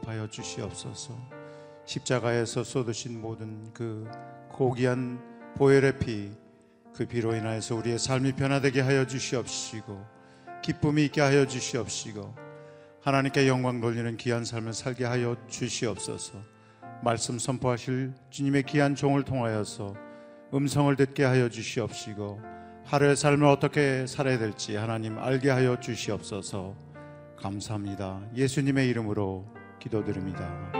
응답하여 주시옵소서. 십자가에서 쏟으신 모든 그 고귀한 보혈의 피, 그 피로 인하여서 우리의 삶이 변화되게 하여 주시옵시고, 기쁨이 있게 하여 주시옵시고, 하나님께 영광 돌리는 귀한 삶을 살게 하여 주시옵소서. 말씀 선포하실 주님의 귀한 종을 통하여서 음성을 듣게 하여 주시옵시고, 하루의 삶을 어떻게 살아야 될지 하나님 알게 하여 주시옵소서. 감사합니다. 예수님의 이름으로 기도드립니다.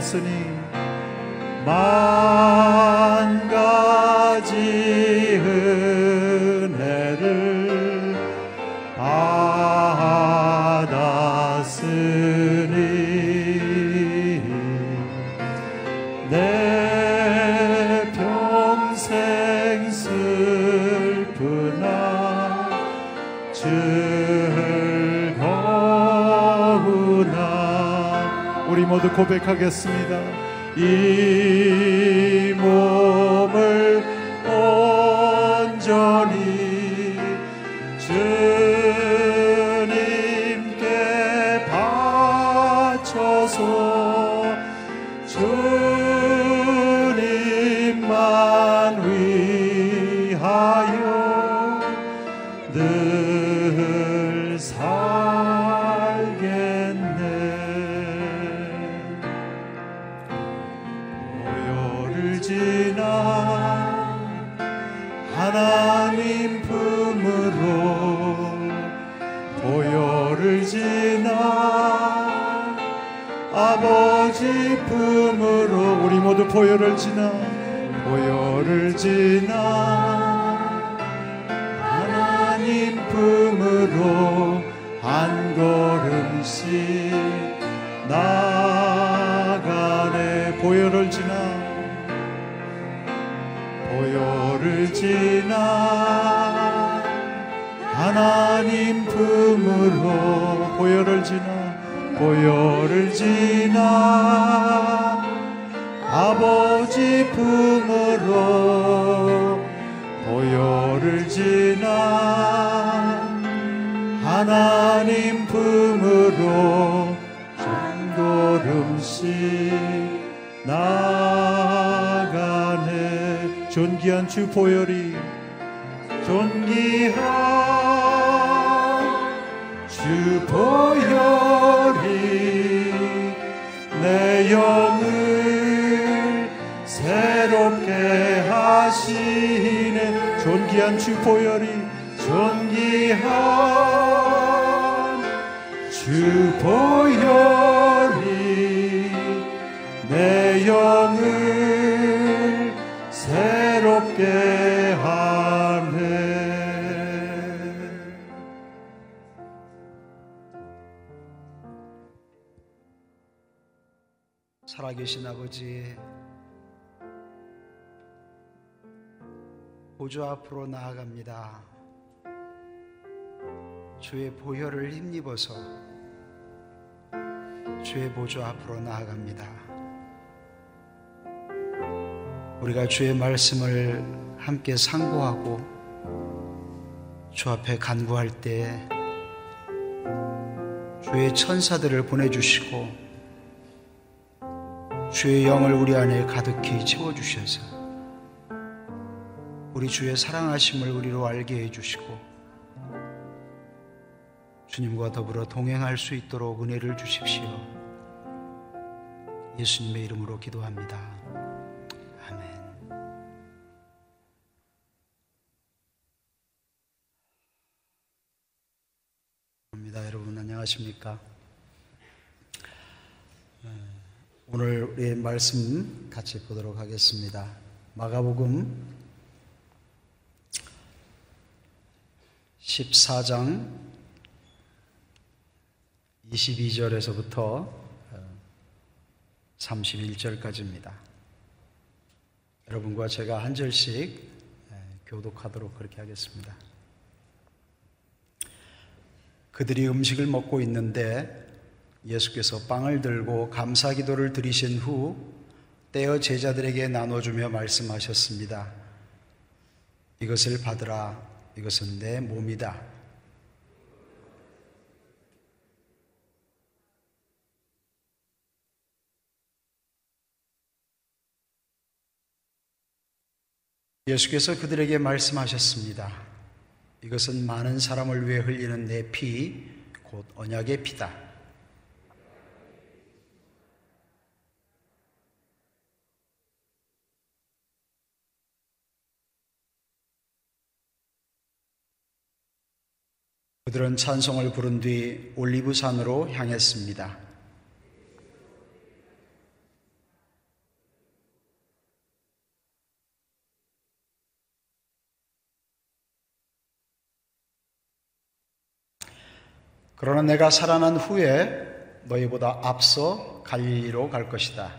은 고백하겠습니다. 이 하나님 품으로 한 걸음씩 나가네. 존귀한 주 보혈이 존귀한 주 보혈이 내 영을 새롭게 하시네. 존귀한 주 보혈이 존귀한 주 보혈이 내 영을 새롭게 하네 살아계신 아버지, 보좌 앞으로 나아갑니다. 주의 보혈을 힘입어서 주의 보좌 앞으로 나아갑니다. 우리가 주의 말씀을 함께 상고하고 주 앞에 간구할 때 주의 천사들을 보내주시고 주의 영을 우리 안에 가득히 채워주셔서 우리 주의 사랑하심을 우리로 알게 해주시고 주님과 더불어 동행할 수 있도록 은혜를 주십시오. 예수님의 이름으로 기도합니다. 아멘. 입니다. 여러분 안녕하십니까? 오늘 우리의 말씀 같이 보도록 하겠습니다. 마가복음 14장 22절에서부터 31절까지입니다. 여러분과 제가 한 절씩 교독하도록 그렇게 하겠습니다. 그들이 음식을 먹고 있는데 예수께서 빵을 들고 감사 기도를 드리신 후 떼어 제자들에게 나눠주며 말씀하셨습니다. 이것을 받으라. 이것은 내 몸이다. 예수께서 그들에게 말씀하셨습니다. 이것은 많은 사람을 위해 흘리는 내 피, 곧 언약의 피다. 그들은 찬송을 부른 뒤 올리브산으로 향했습니다. 그러나 내가 살아난 후에 너희보다 앞서 갈릴리로 갈 것이다.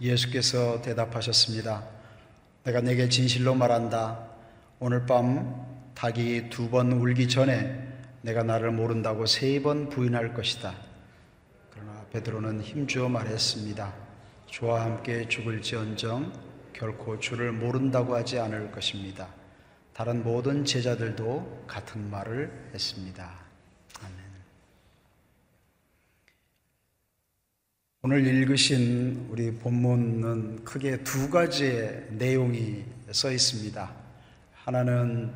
예수께서 대답하셨습니다. 내가 내게 진실로 말한다. 오늘 밤 닭이 두 번 울기 전에 내가 나를 모른다고 세 번 부인할 것이다. 그러나 베드로는 힘주어 말했습니다. 주와 함께 죽을지언정 결코 주를 모른다고 하지 않을 것입니다. 다른 모든 제자들도 같은 말을 했습니다. 아멘. 오늘 읽으신 우리 본문은 크게 두 가지의 내용이 써 있습니다. 하나는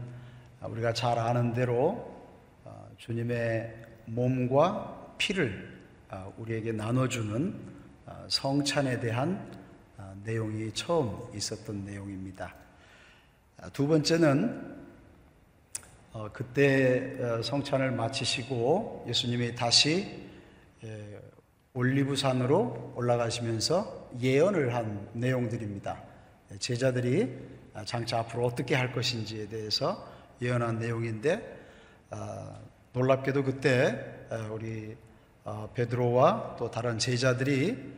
우리가 잘 아는 대로 어, 주님의 몸과 피를 어, 우리에게 나눠주는 어, 성찬에 대한 내용이 처음 있었던 내용입니다. 두 번째는 어, 그때 어, 성찬을 마치시고 예수님이 다시 예, 올리브산으로 올라가시면서 예언을 한 내용들입니다. 예, 제자들이 장차 앞으로 어떻게 할 것인지에 대해서 예언한 내용인데 아, 놀랍게도 그때 우리 어, 베드로와 또 다른 제자들이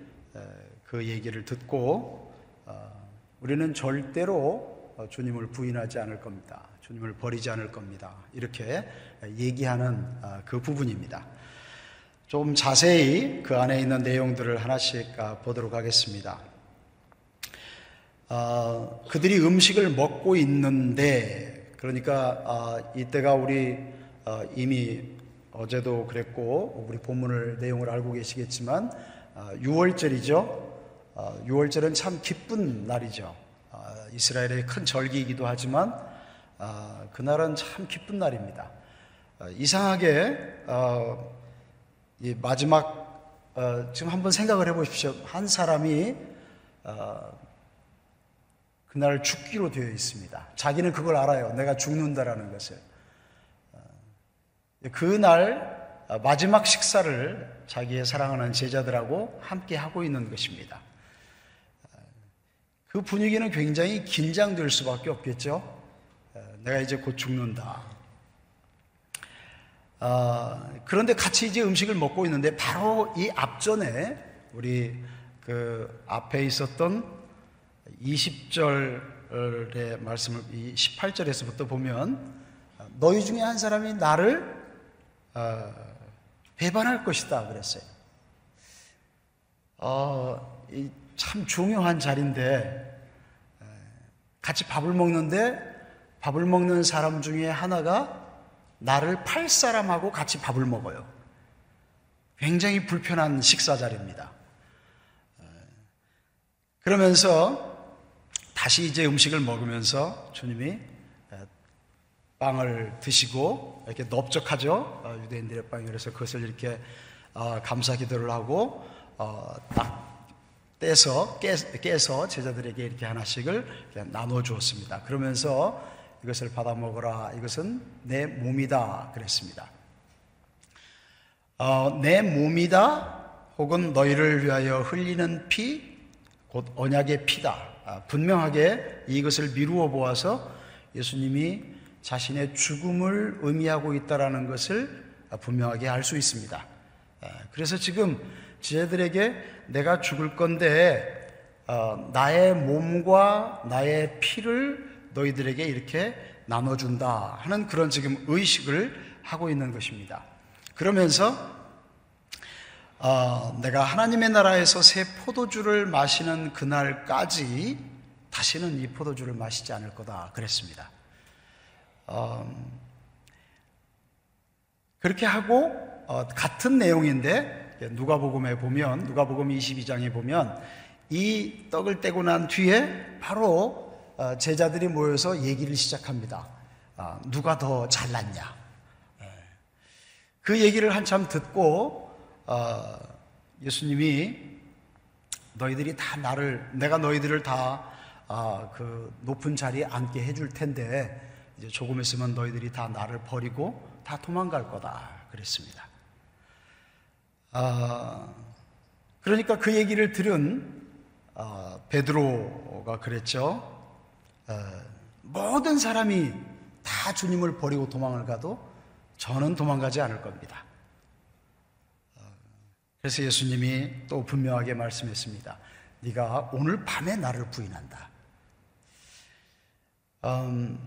그 얘기를 듣고 어, 우리는 절대로 어, 주님을 부인하지 않을 겁니다. 주님을 버리지 않을 겁니다. 이렇게 얘기하는 그 부분입니다. 좀 자세히 그 안에 있는 내용들을 하나씩 보도록 하겠습니다. 그들이 음식을 먹고 있는데, 그러니까 이때가 우리 이미 어제도 그랬고 우리 본문을 내용을 알고 계시겠지만 6월절이죠. 아, 6월절은 아, 참 기쁜 날이죠. 아, 이스라엘의 큰 절기이기도 하지만 그날은 참 기쁜 날입니다. 이상하게 이 마지막 어, 지금 한번 생각을 해보십시오. 한 사람이 그날 죽기로 되어 있습니다. 자기는 그걸 알아요. 내가 죽는다라는 것을. 그날 마지막 식사를 자기의 사랑하는 제자들하고 함께 하고 있는 것입니다. 그 분위기는 굉장히 긴장될 수밖에 없겠죠. 내가 이제 곧 죽는다. 아, 그런데 같이 이제 음식을 먹고 있는데 바로 이 앞전에 우리 그 앞에 있었던 20절의 말씀을 이 18절에서부터 보면 너희 중에 한 사람이 나를 어, 배반할 것이다 그랬어요. 어, 참 중요한 자리인데 같이 밥을 먹는데 밥을 먹는 사람 중에 하나가 나를 팔 사람하고 같이 밥을 먹어요. 굉장히 불편한 식사 자리입니다. 그러면서 다시 이제 음식을 먹으면서 주님이 빵을 드시고 이렇게 넓적하죠. 어, 유대인들의 빵이 그래서 그것을 이렇게 어, 감사 기도를 하고 어, 딱 떼서 깨, 서 제자들에게 이렇게 하나씩을 나눠 주었습니다. 그러면서 이것을 받아 먹어라. 이것은 내 몸이다. 그랬습니다. 어, 내 몸이다. 혹은 너희를 위하여 흘리는 피, 곧 언약의 피다. 아, 분명하게 이것을 미루어 보아서 예수님이 자신의 죽음을 의미하고 있다라는 것을 분명하게 알 수 있습니다. 아, 그래서 지금 지혜들에게 내가 죽을 건데 어, 나의 몸과 나의 피를 너희들에게 이렇게 나눠준다 하는 그런 지금 의식을 하고 있는 것입니다. 그러면서 어, 내가 하나님의 나라에서 새 포도주를 마시는 그날까지 다시는 이 포도주를 마시지 않을 거다 그랬습니다. 어, 그렇게 하고 어, 같은 내용인데 누가복음에 보면 누가복음 22장에 보면 이 떡을 떼고 난 뒤에 바로 어, 제자들이 모여서 얘기를 시작합니다. 아, 누가 더 잘났냐? 예. 그 얘기를 한참 듣고 어, 예수님이 너희들이 다 나를 내가 너희들을 다그 아, 높은 자리에 앉게 해줄 텐데 이제 조금 있으면 너희들이 다 나를 버리고 다 도망갈 거다. 그랬습니다. 아, 그러니까 그 얘기를 들은 아, 베드로가 그랬죠. 아, 모든 사람이 다 주님을 버리고 도망을 가도 저는 도망가지 않을 겁니다. 아, 그래서 예수님이 또 분명하게 말씀했습니다. 네가 오늘 밤에 나를 부인한다. 음,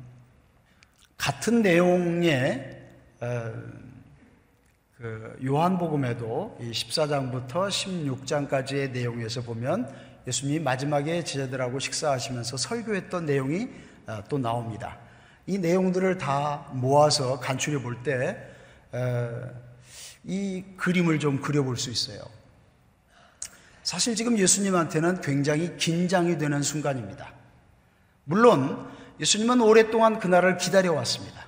같은 내용의 어, 그 요한복음에도 이 14장부터 16장까지의 내용에서 보면 예수님이 마지막에 제자들하고 식사하시면서 설교했던 내용이 어, 또 나옵니다. 이 내용들을 다 모아서 간추려 볼 때, 어, 이 그림을 좀 그려볼 수 있어요. 사실 지금 예수님한테는 굉장히 긴장이 되는 순간입니다. 물론 예수님은 오랫동안 그날을 기다려왔습니다.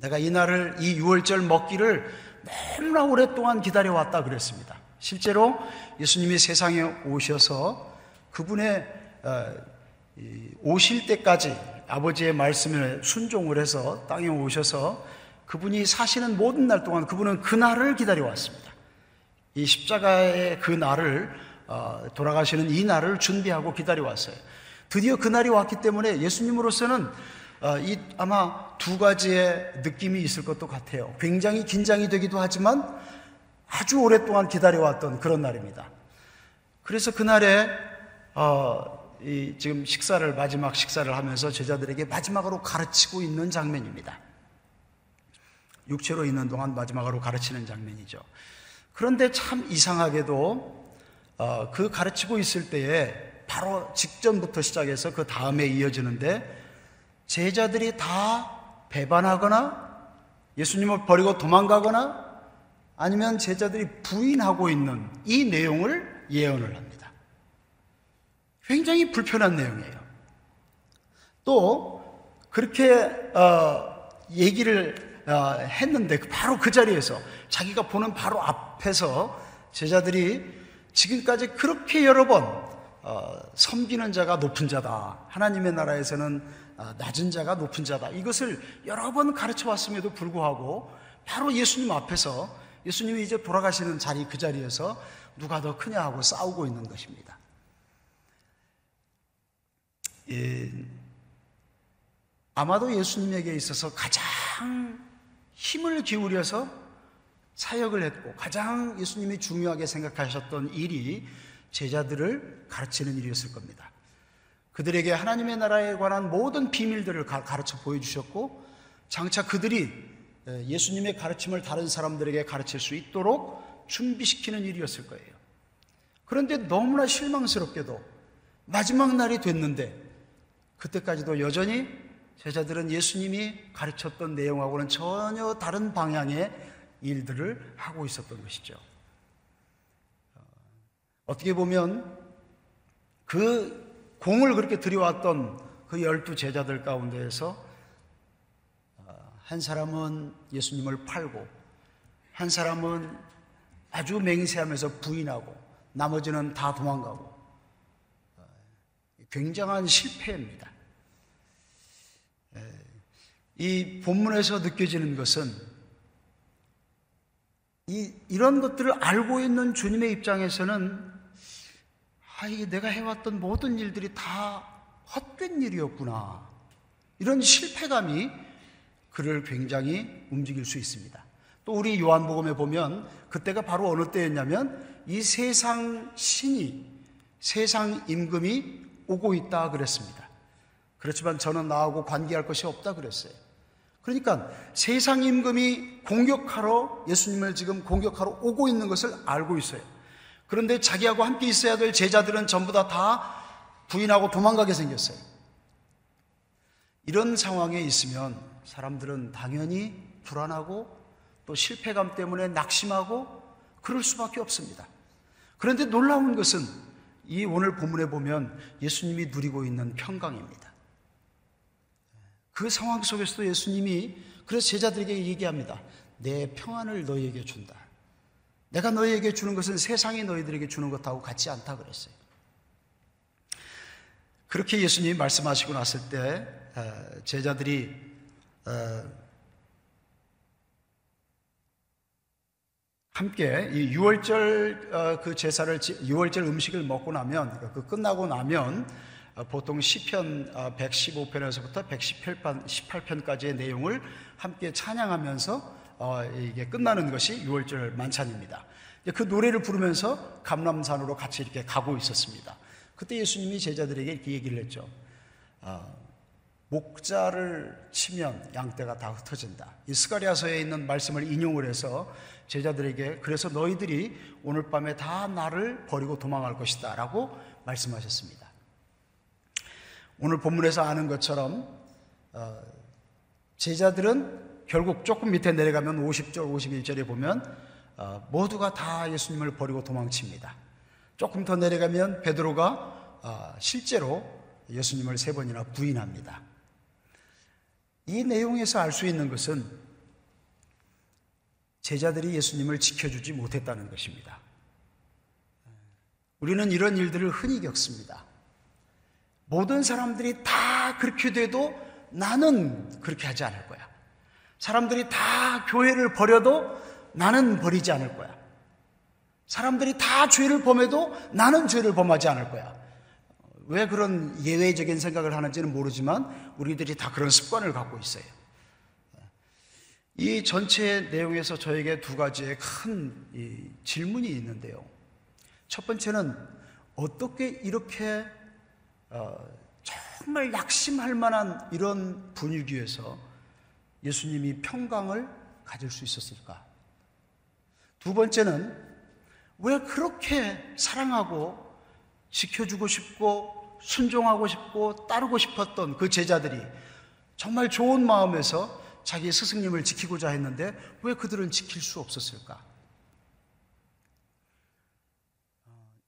내가 이 날을, 이 6월절 먹기를 너무나 오랫동안 기다려왔다 그랬습니다. 실제로 예수님이 세상에 오셔서 그분의 어, 오실 때까지 아버지의 말씀에 순종을 해서 땅에 오셔서 그분이 사시는 모든 날 동안 그분은 그 날을 기다려 왔습니다. 이 십자가의 그 날을 어, 돌아가시는 이 날을 준비하고 기다려 왔어요. 드디어 그 날이 왔기 때문에 예수님으로서는 어, 이 아마 두 가지의 느낌이 있을 것도 같아요. 굉장히 긴장이 되기도 하지만 아주 오랫동안 기다려왔던 그런 날입니다. 그래서 그날에 어, 이 지금 식사를 마지막 식사를 하면서 제자들에게 마지막으로 가르치고 있는 장면입니다. 육체로 있는 동안 마지막으로 가르치는 장면이죠. 그런데 참 이상하게도 어, 그 가르치고 있을 때에 바로 직전부터 시작해서 그 다음에 이어지는데 제자들이 다 배반하거나 예수님을 버리고 도망가거나 아니면 제자들이 부인하고 있는 이 내용을 예언을 합니다. 굉장히 불편한 내용이에요. 또 그렇게 어, 얘기를 어, 했는데 바로 그 자리에서 자기가 보는 바로 앞에서 제자들이 지금까지 그렇게 여러 번 어, 섬기는 자가 높은 자다. 하나님의 나라에서는 아, 낮은 자가 높은 자다. 이것을 여러 번 가르쳐 왔음에도 불구하고 바로 예수님 앞에서 예수님이 이제 돌아가시는 자리 그 자리에서 누가 더 크냐 하고 싸우고 있는 것입니다. 예, 아마도 예수님에게 있어서 가장 힘을 기울여서 사역을 했고 가장 예수님이 중요하게 생각하셨던 일이 제자들을 가르치는 일이었을 겁니다. 그들에게 하나님의 나라에 관한 모든 비밀들을 가르쳐 보여주셨고 장차 그들이 예수님의 가르침을 다른 사람들에게 가르칠 수 있도록 준비시키는 일이었을 거예요. 그런데 너무나 실망스럽게도 마지막 날이 됐는데 그때까지도 여전히 제자들은 예수님이 가르쳤던 내용하고는 전혀 다른 방향의 일들을 하고 있었던 것이죠. 어, 어떻게 보면 그 공을 그렇게 들여왔던 그 열두 제자들 가운데에서 어, 한 사람은 예수님을 팔고 한 사람은 아주 맹세하면서 부인하고 나머지는 다 도망가고 어, 굉장한 실패입니다. 이 본문에서 느껴지는 것은 이, 이런 것들을 알고 있는 주님의 입장에서는 아, 이게 내가 해왔던 모든 일들이 다 헛된 일이었구나. 이런 실패감이 그를 굉장히 움직일 수 있습니다. 또 우리 요한복음에 보면 그때가 바로 어느 때였냐면 이 세상 신이 세상 임금이 오고 있다 그랬습니다. 그렇지만 저는 나하고 관계할 것이 없다 그랬어요. 그러니까 세상 임금이 공격하러 예수님을 지금 공격하러 오고 있는 것을 알고 있어요. 그런데 자기하고 함께 있어야 될 제자들은 전부 다, 다 부인하고 도망가게 생겼어요. 이런 상황에 있으면 사람들은 당연히 불안하고 또 실패감 때문에 낙심하고 그럴 수밖에 없습니다. 그런데 놀라운 것은 이 오늘 본문에 보면 예수님이 누리고 있는 평강입니다. 그 상황 속에서도 예수님이 그래서 제자들에게 얘기합니다. 내 평안을 너희에게 준다. 내가 너희에게 주는 것은 세상이 너희들에게 주는 것하고 같지 않다 그랬어요. 그렇게 예수님이 말씀하시고 났을 때 어, 제자들이 어, 함께 이 6월절 어, 그 제사를 6월절 음식을 먹고 나면 그 끝나고 나면 보통 시편 115편에서부터 118편까지의 내용을 함께 찬양하면서 어, 이게 끝나는 것이 6월절 만찬입니다. 그 노래를 부르면서 감람산으로 같이 이렇게 가고 있었습니다. 그때 예수님이 제자들에게 이렇게 얘기를 했죠. 어, 목자를 치면 양떼가 다 흩어진다. 이 스가리아서에 있는 말씀을 인용을 해서 제자들에게 그래서 너희들이 오늘 밤에 다 나를 버리고 도망할 것이다 라고 말씀하셨습니다. 오늘 본문에서 아는 것처럼 어, 제자들은 결국 조금 밑에 내려가면 50절, 51절에 보면 어, 모두가 다 예수님을 버리고 도망칩니다. 조금 더 내려가면 베드로가 어, 실제로 예수님을 세 번이나 부인합니다. 이 내용에서 알 수 있는 것은 제자들이 예수님을 지켜주지 못했다는 것입니다. 우리는 이런 일들을 흔히 겪습니다. 모든 사람들이 다 그렇게 돼도 나는 그렇게 하지 않을 거야. 사람들이 다 교회를 버려도 나는 버리지 않을 거야. 사람들이 다 죄를 범해도 나는 죄를 범하지 않을 거야. 왜 그런 예외적인 생각을 하는지는 모르지만 우리들이 다 그런 습관을 갖고 있어요. 이 전체 내용에서 저에게 두 가지의 큰 질문이 있는데요. 첫 번째는 어떻게 이렇게 어, 정말 약심할 만한 이런 분위기에서 예수님이 평강을 가질 수 있었을까? 두 번째는 왜 그렇게 사랑하고 지켜주고 싶고 순종하고 싶고 따르고 싶었던 그 제자들이 정말 좋은 마음에서 자기 스승님을 지키고자 했는데 왜 그들은 지킬 수 없었을까?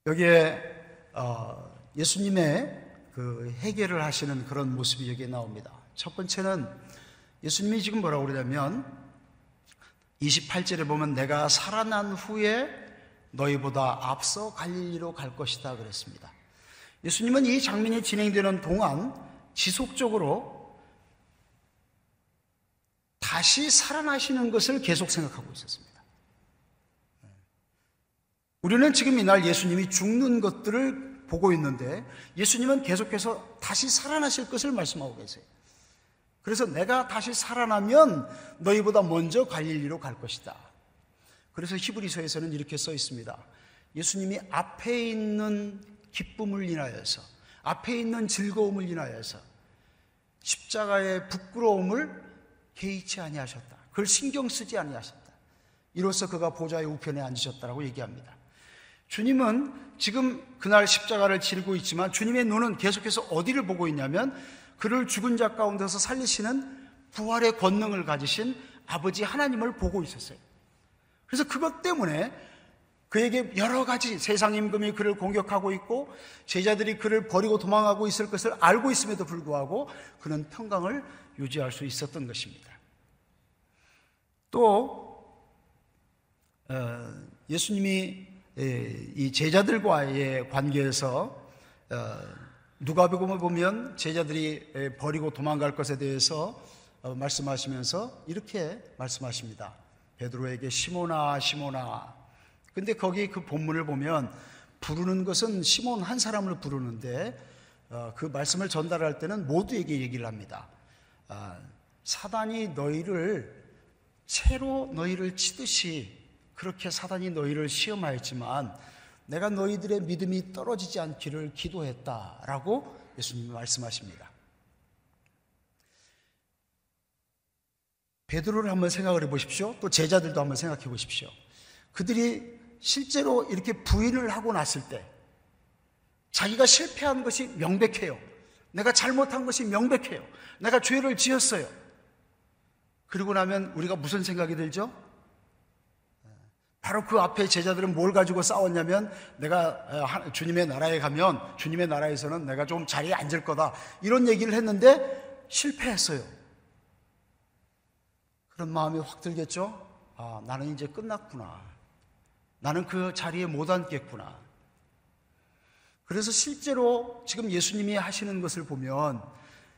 여기에 어, 예수님의 그 해결을 하시는 그런 모습이 여기에 나옵니다. 첫 번째는 예수님이 지금 뭐라고 그러냐면 28절에 보면 내가 살아난 후에 너희보다 앞서 갈릴리로 갈 것이다 그랬습니다. 예수님은 이 장면이 진행되는 동안 지속적으로 다시 살아나시는 것을 계속 생각하고 있었습니다. 우리는 지금 이날 예수님이 죽는 것들을 보고 있는데 예수님은 계속해서 다시 살아나실 것을 말씀하고 계세요. 그래서 내가 다시 살아나면 너희보다 먼저 갈릴리로 갈 것이다. 그래서 히브리서에서는 이렇게 써 있습니다. 예수님이 앞에 있는 기쁨을 인하여서, 앞에 있는 즐거움을 인하여서 십자가의 부끄러움을 개의치 아니하셨다. 그걸 신경 쓰지 아니하셨다. 이로써 그가 보좌의 우편에 앉으셨다라고 얘기합니다. 주님은 지금 그날 십자가를 지르고 있지만 주님의 눈은 계속해서 어디를 보고 있냐면 그를 죽은 자 가운데서 살리시는 부활의 권능을 가지신 아버지 하나님을 보고 있었어요. 그래서 그것 때문에 그에게 여러 가지 세상 임금이 그를 공격하고 있고 제자들이 그를 버리고 도망하고 있을 것을 알고 있음에도 불구하고 그는 평강을 유지할 수 있었던 것입니다. 또 어, 예수님이 이 제자들과의 관계에서 어, 누가복음을 보면 제자들이 버리고 도망갈 것에 대해서 어, 말씀하시면서 이렇게 말씀하십니다. 베드로에게 시모나 시모나. 근데 거기 그 본문을 보면 부르는 것은 시몬 한 사람을 부르는데 그 말씀을 전달할 때는 모두에게 얘기를 합니다. 아, 사단이 너희를 새로 너희를 치듯이 그렇게 사단이 너희를 시험하였지만 내가 너희들의 믿음이 떨어지지 않기를 기도했다라고 예수님이 말씀하십니다. 베드로를 한번 생각을 해 보십시오. 또 제자들도 한번 생각해 보십시오. 그들이 실제로 이렇게 부인을 하고 났을 때 자기가 실패한 것이 명백해요. 내가 잘못한 것이 명백해요. 내가 죄를 지었어요. 그리고 나면 우리가 무슨 생각이 들죠? 바로 그 앞에 제자들은 뭘 가지고 싸웠냐면 내가 주님의 나라에 가면 주님의 나라에서는 내가 좀 자리에 앉을 거다. 이런 얘기를 했는데 실패했어요. 그런 마음이 확 들겠죠? 아, 나는 이제 끝났구나. 나는 그 자리에 못 앉겠구나. 그래서 실제로 지금 예수님이 하시는 것을 보면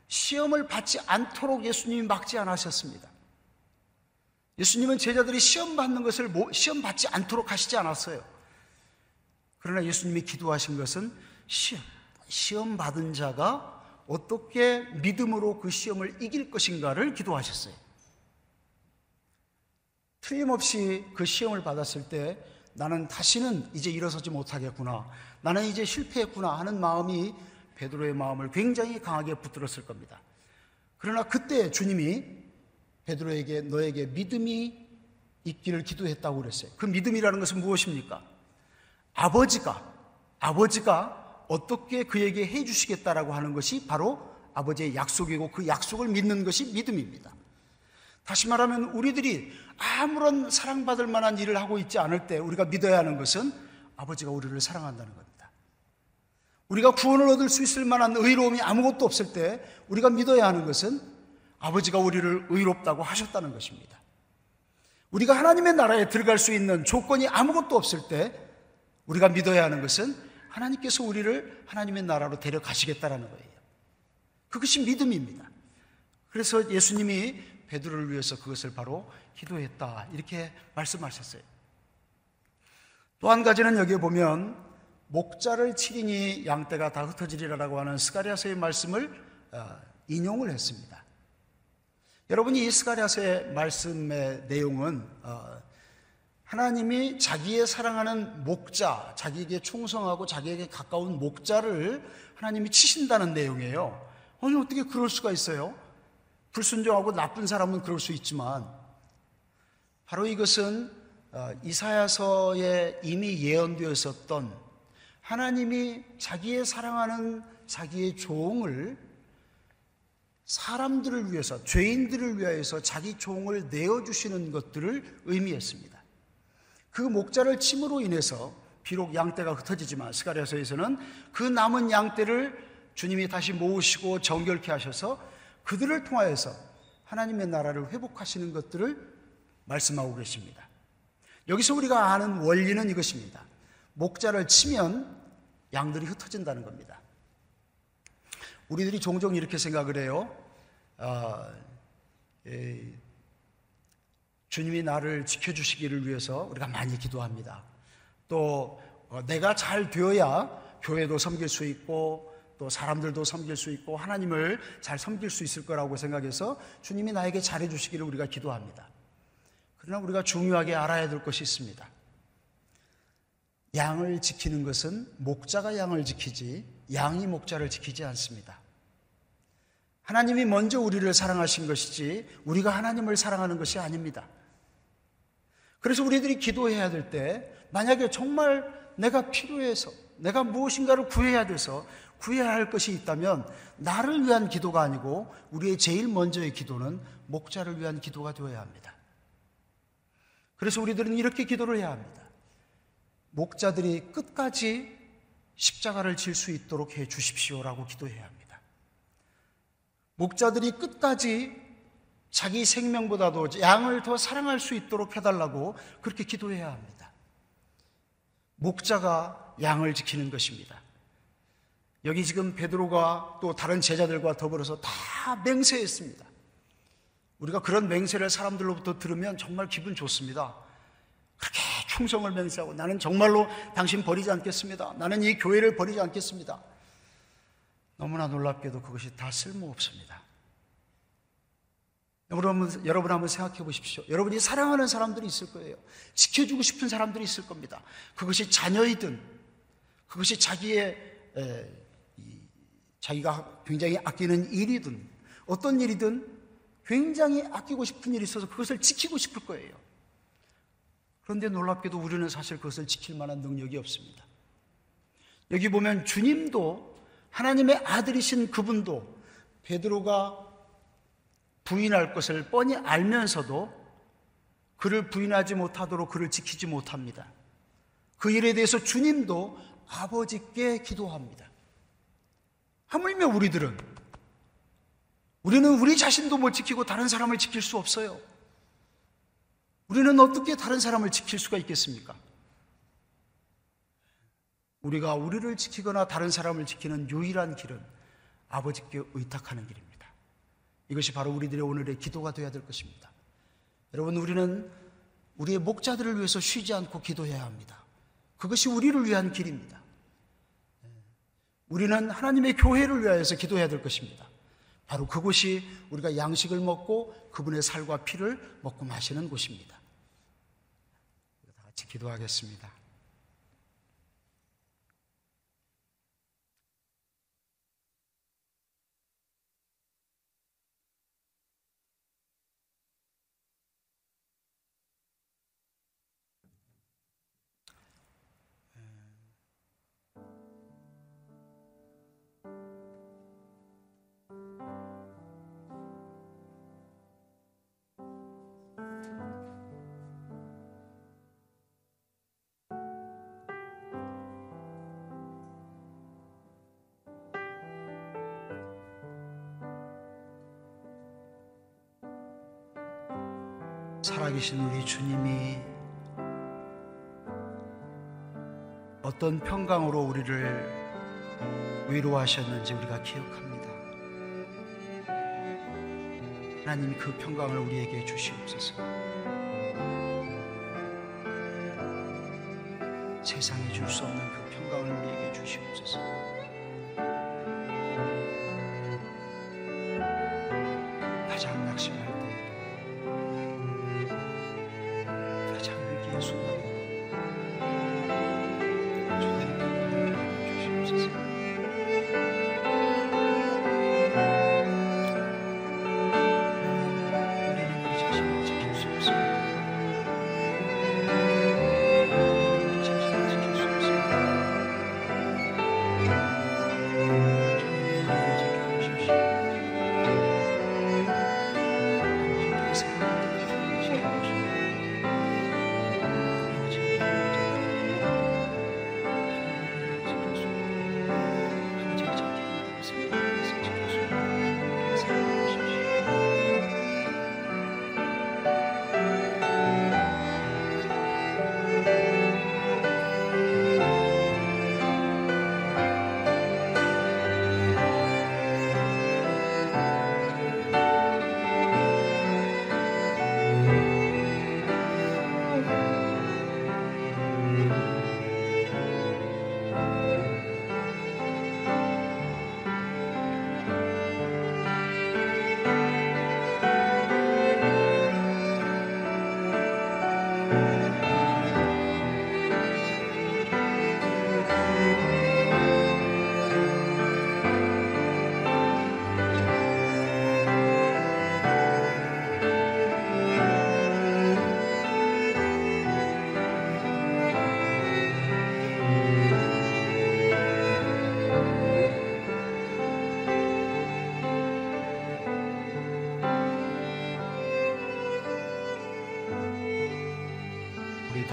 시험을 받지 않도록 예수님이 막지 않으셨습니다. 예수님은 제자들이 시험 받는 것을 시험 받지 않도록 하시지 않았어요. 그러나 예수님이 기도하신 것은 시험, 시험 받은 자가 어떻게 믿음으로 그 시험을 이길 것인가를 기도하셨어요. 틀림없이 그 시험을 받았을 때 나는 다시는 이제 일어서지 못하겠구나. 나는 이제 실패했구나 하는 마음이 베드로의 마음을 굉장히 강하게 붙들었을 겁니다. 그러나 그때 주님이 베드로에게 너에게 믿음이 있기를 기도했다고 그랬어요. 그 믿음이라는 것은 무엇입니까? 아버지가 아버지가 어떻게 그에게 해 주시겠다라고 하는 것이 바로 아버지의 약속이고 그 약속을 믿는 것이 믿음입니다. 다시 말하면 우리들이 아무런 사랑받을 만한 일을 하고 있지 않을 때 우리가 믿어야 하는 것은 아버지가 우리를 사랑한다는 겁니다. 우리가 구원을 얻을 수 있을 만한 의로움이 아무것도 없을 때 우리가 믿어야 하는 것은 아버지가 우리를 의롭다고 하셨다는 것입니다. 우리가 하나님의 나라에 들어갈 수 있는 조건이 아무것도 없을 때 우리가 믿어야 하는 것은 하나님께서 우리를 하나님의 나라로 데려가시겠다라는 거예요. 그것이 믿음입니다. 그래서 예수님이 베드로를 위해서 그것을 바로 기도했다. 이렇게 말씀하셨어요. 또 한 가지는 여기에 보면 목자를 치리니 양떼가 다 흩어지리라라고 하는 스가리아서의 말씀을 어, 인용을 했습니다. 여러분이 이 스가리아서의 말씀의 내용은 어, 하나님이 자기의 사랑하는 목자, 자기에게 충성하고 자기에게 가까운 목자를 하나님이 치신다는 내용이에요. 아니 어떻게 그럴 수가 있어요? 불순종하고 나쁜 사람은 그럴 수 있지만 바로 이것은 어, 이사야서에 이미 예언되어 있었던 하나님이 자기의 사랑하는 자기의 종을 사람들을 위해서, 죄인들을 위하여서 자기 종을 내어주시는 것들을 의미했습니다. 그 목자를 침으로 인해서 비록 양떼가 흩어지지만 스가랴서에서는 그 남은 양떼를 주님이 다시 모으시고 정결케 하셔서 그들을 통하여서 하나님의 나라를 회복하시는 것들을 말씀하고 계십니다. 여기서 우리가 아는 원리는 이것입니다. 목자를 치면 양들이 흩어진다는 겁니다. 우리들이 종종 이렇게 생각을 해요. 아, 에, 주님이 나를 지켜주시기를 위해서 우리가 많이 기도합니다. 또 어, 내가 잘 되어야 교회도 섬길 수 있고 또 사람들도 섬길 수 있고 하나님을 잘 섬길 수 있을 거라고 생각해서 주님이 나에게 잘해 주시기를 우리가 기도합니다. 그러나 우리가 중요하게 알아야 될 것이 있습니다. 양을 지키는 것은 목자가 양을 지키지 양이 목자를 지키지 않습니다. 하나님이 먼저 우리를 사랑하신 것이지 우리가 하나님을 사랑하는 것이 아닙니다. 그래서 우리들이 기도해야 될 때 만약에 정말 내가 필요해서 내가 무엇인가를 구해야 돼서 구해야 할 것이 있다면 나를 위한 기도가 아니고 우리의 제일 먼저의 기도는 목자를 위한 기도가 되어야 합니다. 그래서 우리들은 이렇게 기도를 해야 합니다. 목자들이 끝까지 십자가를 질 수 있도록 해 주십시오라고 기도해야 합니다. 목자들이 끝까지 자기 생명보다도 양을 더 사랑할 수 있도록 해달라고 그렇게 기도해야 합니다. 목자가 양을 지키는 것입니다. 여기 지금 베드로가 또 다른 제자들과 더불어서 다 맹세했습니다. 우리가 그런 맹세를 사람들로부터 들으면 정말 기분 좋습니다. 충성을 맹세하고 나는 정말로 당신 버리지 않겠습니다. 나는 이 교회를 버리지 않겠습니다. 너무나 놀랍게도 그것이 다 쓸모없습니다. 여러분, 여러분 한번 생각해 보십시오. 여러분이 사랑하는 사람들이 있을 거예요. 지켜주고 싶은 사람들이 있을 겁니다. 그것이 자녀이든, 그것이 자기의, 에, 이, 자기가 굉장히 아끼는 일이든, 어떤 일이든 굉장히 아끼고 싶은 일이 있어서 그것을 지키고 싶을 거예요. 그런데 놀랍게도 우리는 사실 그것을 지킬 만한 능력이 없습니다. 여기 보면 주님도 하나님의 아들이신 그분도 베드로가 부인할 것을 뻔히 알면서도 그를 부인하지 못하도록 그를 지키지 못합니다. 그 일에 대해서 주님도 아버지께 기도합니다. 하물며 우리들은 우리는 우리 자신도 못 지키고 다른 사람을 지킬 수 없어요. 우리는 어떻게 다른 사람을 지킬 수가 있겠습니까? 우리가 우리를 지키거나 다른 사람을 지키는 유일한 길은 아버지께 의탁하는 길입니다. 이것이 바로 우리들의 오늘의 기도가 되어야 될 것입니다. 여러분, 우리는 우리의 목자들을 위해서 쉬지 않고 기도해야 합니다. 그것이 우리를 위한 길입니다. 우리는 하나님의 교회를 위하여서 기도해야 될 것입니다. 바로 그곳이 우리가 양식을 먹고 그분의 살과 피를 먹고 마시는 곳입니다. 다 같이 기도하겠습니다. 살아계신 우리 주님이 어떤 평강으로 우리를 위로하셨는지 우리가 기억합니다. 하나님이 그 평강을 우리에게 주시옵소서. 세상이 줄 수 없는 그 평강을 우리에게 주시옵소서.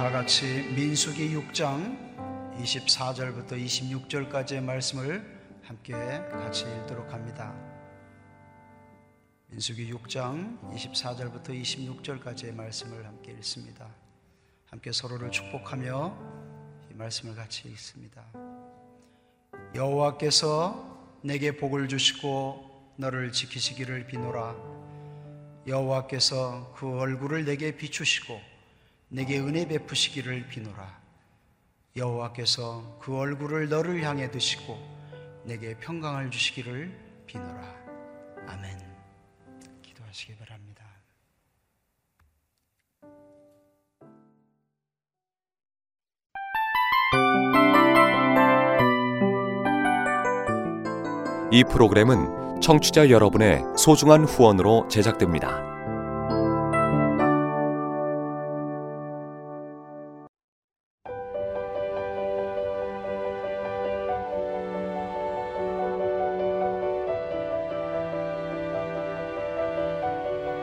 다 같이 민수기 6장 24절부터 26절까지의 말씀을 함께 같이 읽도록 합니다. 민수기 6장 24절부터 26절까지의 말씀을 함께 읽습니다. 함께 서로를 축복하며 이 말씀을 같이 읽습니다. 여호와께서 내게 복을 주시고 너를 지키시기를 비노라. 여호와께서 그 얼굴을 내게 비추시고 내게 은혜 베푸시기를 비노라. 여호와께서 그 얼굴을 너를 향해 드시고 내게 평강을 주시기를 비노라. 아멘. 기도하시기 바랍니다. 이 프로그램은 청취자 여러분의 소중한 후원으로 제작됩니다.